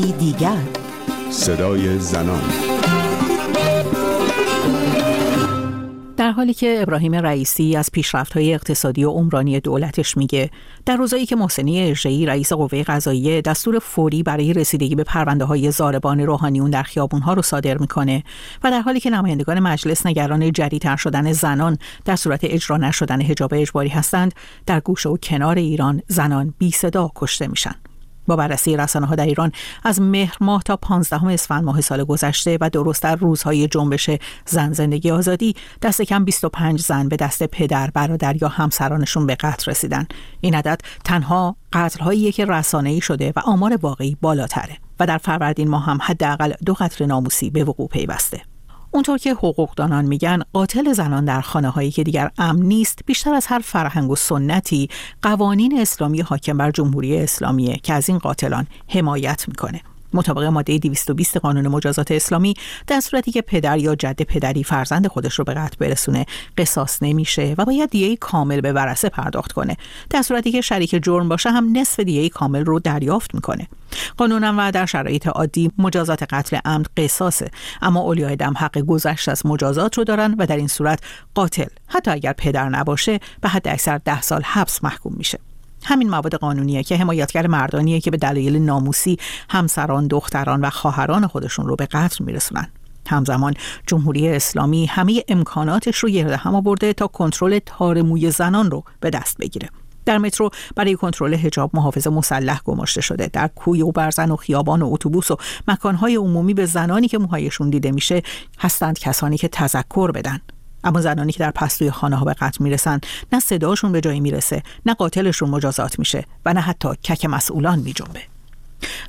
دیگر. صدای زنان. در حالی که ابراهیم رئیسی از های اقتصادی و عمرانی دولتش میگه در روزایی که محسنی اژه‌ای رئیس قوه قضاییه دستور فوری برای رسیدگی به پرونده های زاربان روحانیون در ها رو صادر می‌کنه و در حالی که نمایندگان مجلس نگران جدیدتر شدن زنان در صورت اجرا نشدن حجاب اجباری هستند در گوشه و کنار ایران زنان بی صدا کشته میشن. با بررسی رسانه ها در ایران از مهر ماه تا 15 اسفند ماه سال گذشته و درست در روزهای جنبش زن زندگی آزادی دست کم 25 زن به دست پدر برادر یا همسرانشون به قتل رسیدن. این عدد تنها قتل هایی که رسانه ای شده و آمار واقعی بالاتره و در فروردین ماه هم حداقل دو قتل ناموسی به وقوع پیوسته. اونطور که حقوقدانان میگن قاتل زنان در خانه هایی که دیگر امن نیست بیشتر از هر فرهنگ و سنتی قوانین اسلامی حاکم بر جمهوری اسلامیه که از این قاتلان حمایت می‌کنه. مطابق ماده 220 قانون مجازات اسلامی در صورتی که پدر یا جد پدری فرزند خودش رو به قتل برسونه قصاص نمیشه و باید دیه کامل به ورثه پرداخت کنه. در صورتی که شریک جرم باشه هم نصف دیه کامل رو دریافت می‌کنه. قانونا و در شرایط عادی مجازات قتل عمد قصاصه. اما اولیای دم حق گذشت از مجازات رو دارن و در این صورت قاتل حتی اگر پدر نباشه به حد اکثر ده سال حبس محکوم میشه. همین مواد قانونیه که حمایتگر مردانیه که به دلایل ناموسی همسران، دختران و خواهران خودشون رو به قتل میرسونن. همزمان جمهوری اسلامی همه امکاناتش رو گرده هم آورده تا کنترل تار موی زنان رو به دست بگیره. در مترو برای کنترل حجاب محافظ مسلح گماشته شده در کوی و برزن و خیابان و اتوبوس و مکانهای عمومی به زنانی که موهایشون دیده میشه هستند کسانی که تذکر بدن اما زنانی که در پستوی خانه ها به قتل می‌رسن نه صداشون به جایی می‌رسه نه قاتلشون مجازات میشه و نه حتی کک مسئولان میجنبه.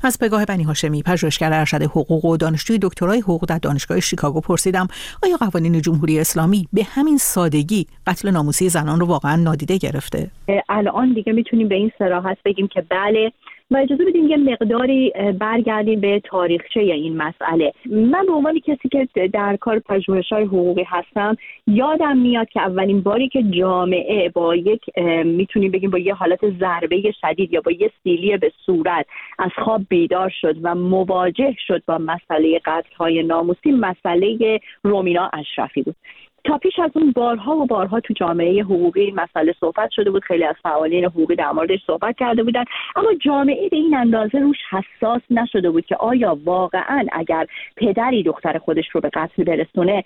از پگاه بنی هاشمی پژوهشگر ارشد حقوق و دانشجوی دکترای حقوق در دانشگاه شیکاگو پرسیدم آیا قوانین جمهوری اسلامی به همین سادگی قتل ناموسی زنان رو واقعا نادیده گرفته؟ الان دیگه می‌تونیم به این صراحت بگیم که بله و اجازه بدیم یه مقداری برگردیم به تاریخچه این مسئله. من به عنوان کسی که در کار پژوهش های حقوقی هستم یادم میاد که اولین باری که جامعه با یک می‌تونیم بگیم با یه حالت ضربه شدید یا با یه سیلی به صورت از خواب بیدار شد و مواجه شد با مسئله قتل های ناموسی مسئله رومینا اشرفی بود. تا پیش از اون بارها و بارها تو جامعه حقوقی مسئله صحبت شده بود. خیلی از فعالین حقوقی در موردش صحبت کرده بودن. اما جامعه به این اندازه روش حساس نشده بود که آیا واقعا اگر پدری دختر خودش رو به قتل برسونه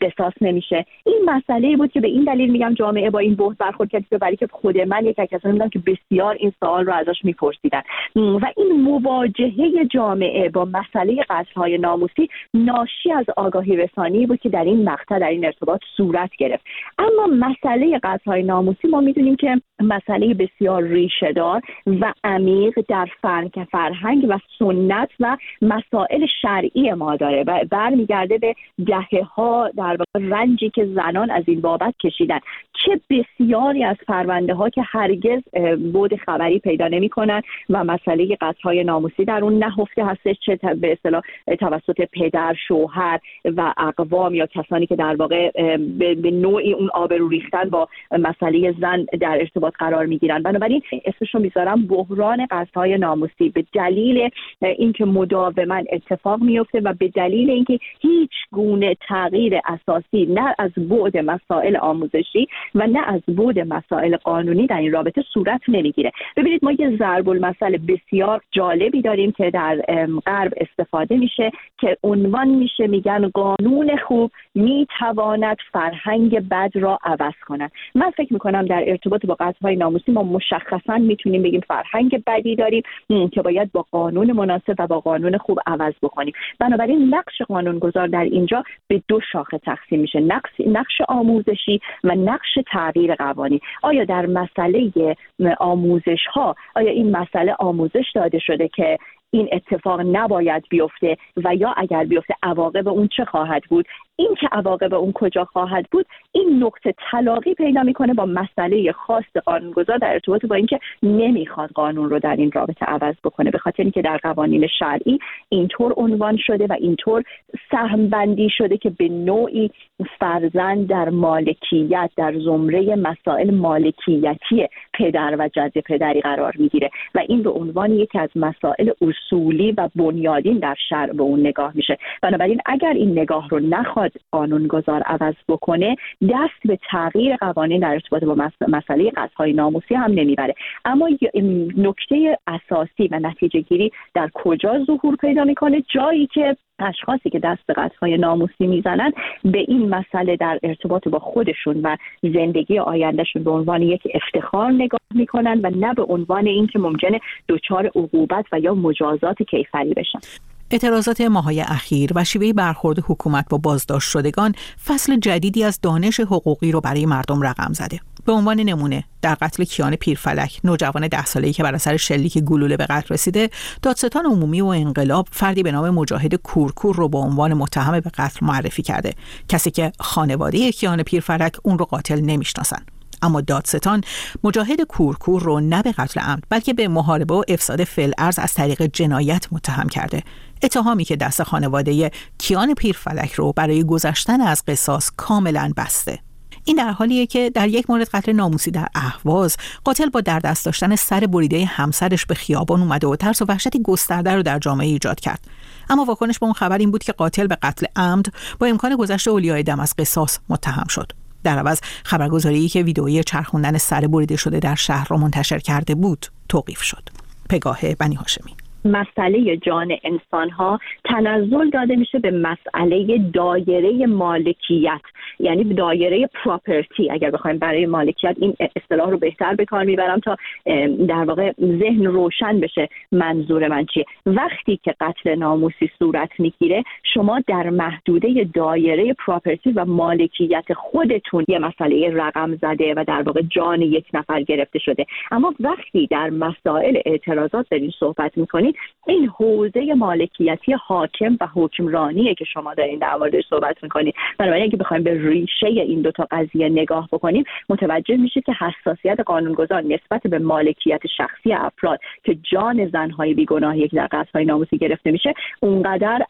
قصاص نمیشه. این مسئله بود که به این دلیل میگم جامعه با این بحث برخورد کرد برای که خود من یک کسانی بودم که بسیار این سوال رو ازش میپرسیدن. و این مواجهه جامعه با مسئله قتل های ناموسی ناشی از آگاهی رسانی بود که در این مقطع در این ارتباط صورت گرفت. اما مسئله قتل ناموسی ما می‌دونیم که مسئله بسیار ریشهدار و عمیق در فرهنگ فرهنگ و سنت و مسائل شرعی ما داره و برمیگرده به دهه ها در واقع رنجی که زنان از این بابت کشیدن. چه بسیاری از پرونده ها که هرگز بود خبری پیدا نمی کنن و مسئله قتل های ناموسی در اون نهفته هستش چه به اصطلاح توسط پدر شوهر و اقوام یا کسانی که در واقع به نوعی اون آبرو ریختن با مسئله زن در ارتباط قرار می‌گیرن. بنابراین اسمش رو می‌ذارم بحران های ناموسی. به دلیل اینکه مداوما اتفاق میفته و به دلیل اینکه هیچ گونه تغییر اساسی نه از بعد مسائل آموزشی و نه از بعد مسائل قانونی در این رابطه صورت نمی‌گیره. ببینید ما یه ضرب المثل بسیار جالبی داریم که در غرب استفاده میشه که عنوان میشه میگن قانون خوب می‌تواند فرهنگ بد را عوض کنند من فکر می‌کنم در ارتباط با قتل های ناموسی ما مشخصا می‌تونیم بگیم فرهنگ بدی داریم که باید با قانون مناسب و با قانون خوب عوض بکنیم. بنابراین نقش قانونگذار در اینجا به دو شاخه تقسیم میشه. نقش نقش آموزشی و نقش تغییر قوانین آیا در مسئله آموزش ها آیا این مسئله آموزش داده شده که این اتفاق نباید بیفته؟ و یا اگر بیفته عواقب اون چه خواهد بود؟ این که عواقب اون کجا خواهد بود این نقطه طلاقی پیدا می‌کنه با مسئله خاص قانونگذار در ارتباط با اینکه نمی‌خواد قانون رو در این رابطه عوض بکنه. به خاطر اینکه در قوانین شرعی اینطور عنوان شده و اینطور سهم بندی شده که به نوعی فرزند در مالکیت در زمره مسائل مالکیتی پدر و جد پدری قرار می‌گیره و این به عنوان یکی از مسائل اصولی و بنیادین در شرع به اون نگاه میشه. بنابراین اگر این نگاه رو نخواد قانونگذار عوض بکنه دست به تغییر قوانین در ارتباط با مسئله قصهای ناموسی هم نمی‌بره. اما نکته اساسی و نتیجه گیری در کجا ظهور پیدا می‌کنه؟ جایی که اشخاصی که دست به قطعهای ناموسی می‌زنن به این مسئله در ارتباط با خودشون و زندگی آیندهشون به عنوان یک افتخار نگاه می‌کنن و نه به عنوان اینکه ممکنه دچار عقوبت و یا مجازات کیفری بشن. اعتراضات ماهای اخیر و شیوه برخورد حکومت با بازداشت شدگان فصل جدیدی از دانش حقوقی رو برای مردم رقم زده. به عنوان نمونه در قتل کیان پیرفلک نوجوان ده ساله‌ای که بر اثر شلیک گلوله به قتل رسیده دادستان عمومی و انقلاب فردی به نام مجاهد کورکور رو به عنوان متهم به قتل معرفی کرده کسی که خانواده کیان پیرفلک اون رو قاتل نمی‌شناسن اما دادستان مجاهد کورکور رو نه به قتل عمد بلکه به محاربه و افساد فی‌الارض از طریق جنایت متهم کرده. اتهامی که دست خانواده کیان پیرفلک رو برای گذشتن از قصاص کاملا بسته. این در حالیه که در یک مورد قتل ناموسی در اهواز قاتل با در دست داشتن سر بریده همسرش به خیابان اومده و ترس و وحشتی گسترده رو در جامعه ایجاد کرد. اما واکنش به اون خبر این بود که قاتل به قتل عمد با امکان گذشت اولیای دم از قصاص متهم شد. در عوض خبرگزاری که ویدئویی چرخوندن سر بریده شده در شهر را منتشر کرده بود توقیف شد. پگاه بنی هاشمی. مسئله جان انسان ها تنزل داده میشه به مسئله دایره مالکیت یعنی دایره پراپرتی اگر بخوایم برای مالکیت این اصطلاح رو بهتر به کار می‌برم تا در واقع ذهن روشن بشه منظور من چیه. وقتی که قتل ناموسی صورت می‌گیره شما در محدوده دایره پراپرتی و مالکیت خودتون یه مسئله رقم زده و در واقع جان یک نفر گرفته شده. اما وقتی در مسائل اعتراضات دارین صحبت می‌کنید این حوزه مالکیتی حاکم و حکمرانیه که شما در موردش صحبت می‌کنید. بنابراین اگه بخوایم به ریشه این دوتا قضیه نگاه بکنیم متوجه میشه که حساسیت قانونگذار نسبت به مالکیت شخصی افراد که جان زنهای بیگناهی که در قصدهای ناموسی گرفته میشه اونقدر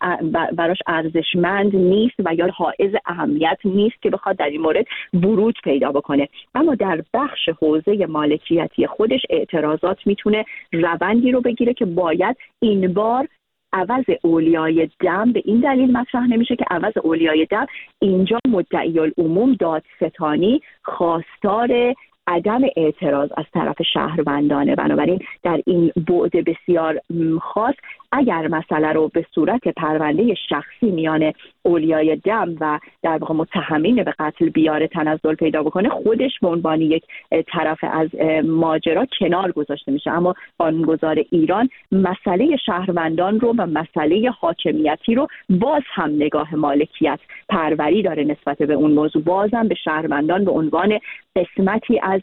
براش ارزشمند نیست و یا حائز اهمیت نیست که بخواد در این مورد ورود پیدا بکنه. اما در بخش حوزه مالکیتی خودش اعتراضات می‌تونه روندی رو بگیره که باید این بار عوض اولیای دم به این دلیل مطرح نمیشه که عوض اولیای دم اینجا مدعی العموم دادستانی خواستار عدم اعتراض از طرف شهروندانه. بنابراین در این بعد بسیار خاص اگر مسئله رو به صورت پرونده شخصی میان اولیای دم و در واقع متهمین به قتل بیاره تنزل پیدا بکنه خودش به عنوان یک طرف از ماجرا کنار گذاشته میشه. اما قانونگذار ایران مسئله شهروندان رو و مسئله حاکمیتی رو باز هم نگاه مالکیت پروری داره نسبت به اون موضوع. بازم به شهروندان به عنوان قسمتی از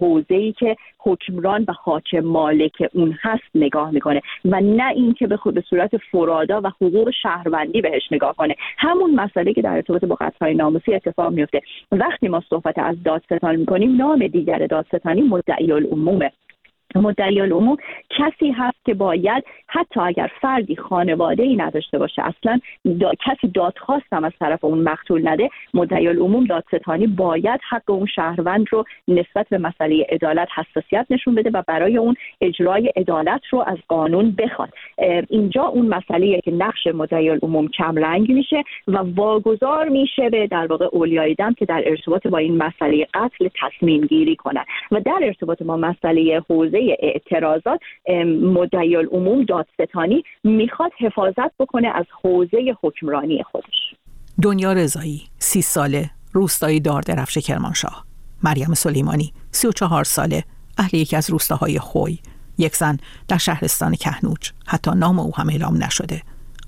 حوزه‌ای که حکمران و حاکم مالک اون هست نگاه می‌کنه. و نه اینکه به خود به صورت فرادا و حقوق شهروندی بهش نگاه کنه. همون مسئله که در ارتباط با قطعهای ناموسی اتفاق میفته. وقتی ما صحبت از دادستان می‌کنیم نام دیگر دادستانی مدعی العمومه مدعی العموم کسی هست که باید حتی اگر فردی خانواده ای نداشته باشه اصلا کسی دادخواست هم از طرف اون مقتول نده مدعی العموم دادستانی باید حق اون شهروند رو نسبت به مسئله عدالت حساسیت نشون بده و برای اون اجرای عدالت رو از قانون بخواد. اینجا اون مسئله که نقش مدعی العموم کم رنگ میشه و واگذار میشه به در واقع اولیای دم که در ارتباط با این مسئله قتل تصمیم گیری کنن. و در ارتباط با مسئله حوزه اعتراضات مدعی العموم دادستانی می‌خواد حفاظت بکنه از حوزه حکمرانی خودش. دنیا رضایی سی ساله روستایی داردرفش کرمانشاه. مریم سلیمانی سی و چهار ساله اهل یکی از روستاهای خوی. یک زن در شهرستان کهنوج. حتی نام او هم اعلام نشده.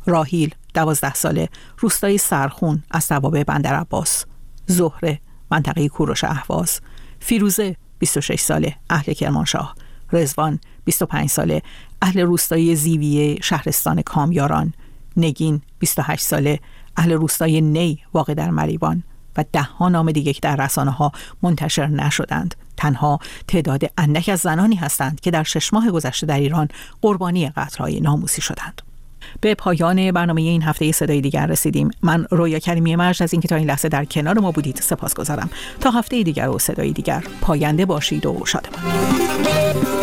راهیل دوازده ساله روستای سرخون از توابع بندر عباس. زهره منطقه کوروش اهواز. فیروزه 26 ساله اهل کرمانشاه. رزوان 25 ساله اهل روستایی زیویه شهرستان کامیاران. نگین 28 ساله اهل روستای نی واقع در مریوان. و دهها نام دیگه که در رسانه ها منتشر نشدند. تنها تعداد اندک از زنانی هستند که در شش ماه گذشته در ایران قربانی قتلهای ناموسی شدند. به پایان برنامه این هفته صدای دیگر رسیدیم. من رویا کریمی مرج از اینکه تا این لحظه در کنار ما بودید سپاس گذارم تا هفته دیگر و صدای دیگر. پاینده باشید و شادمان.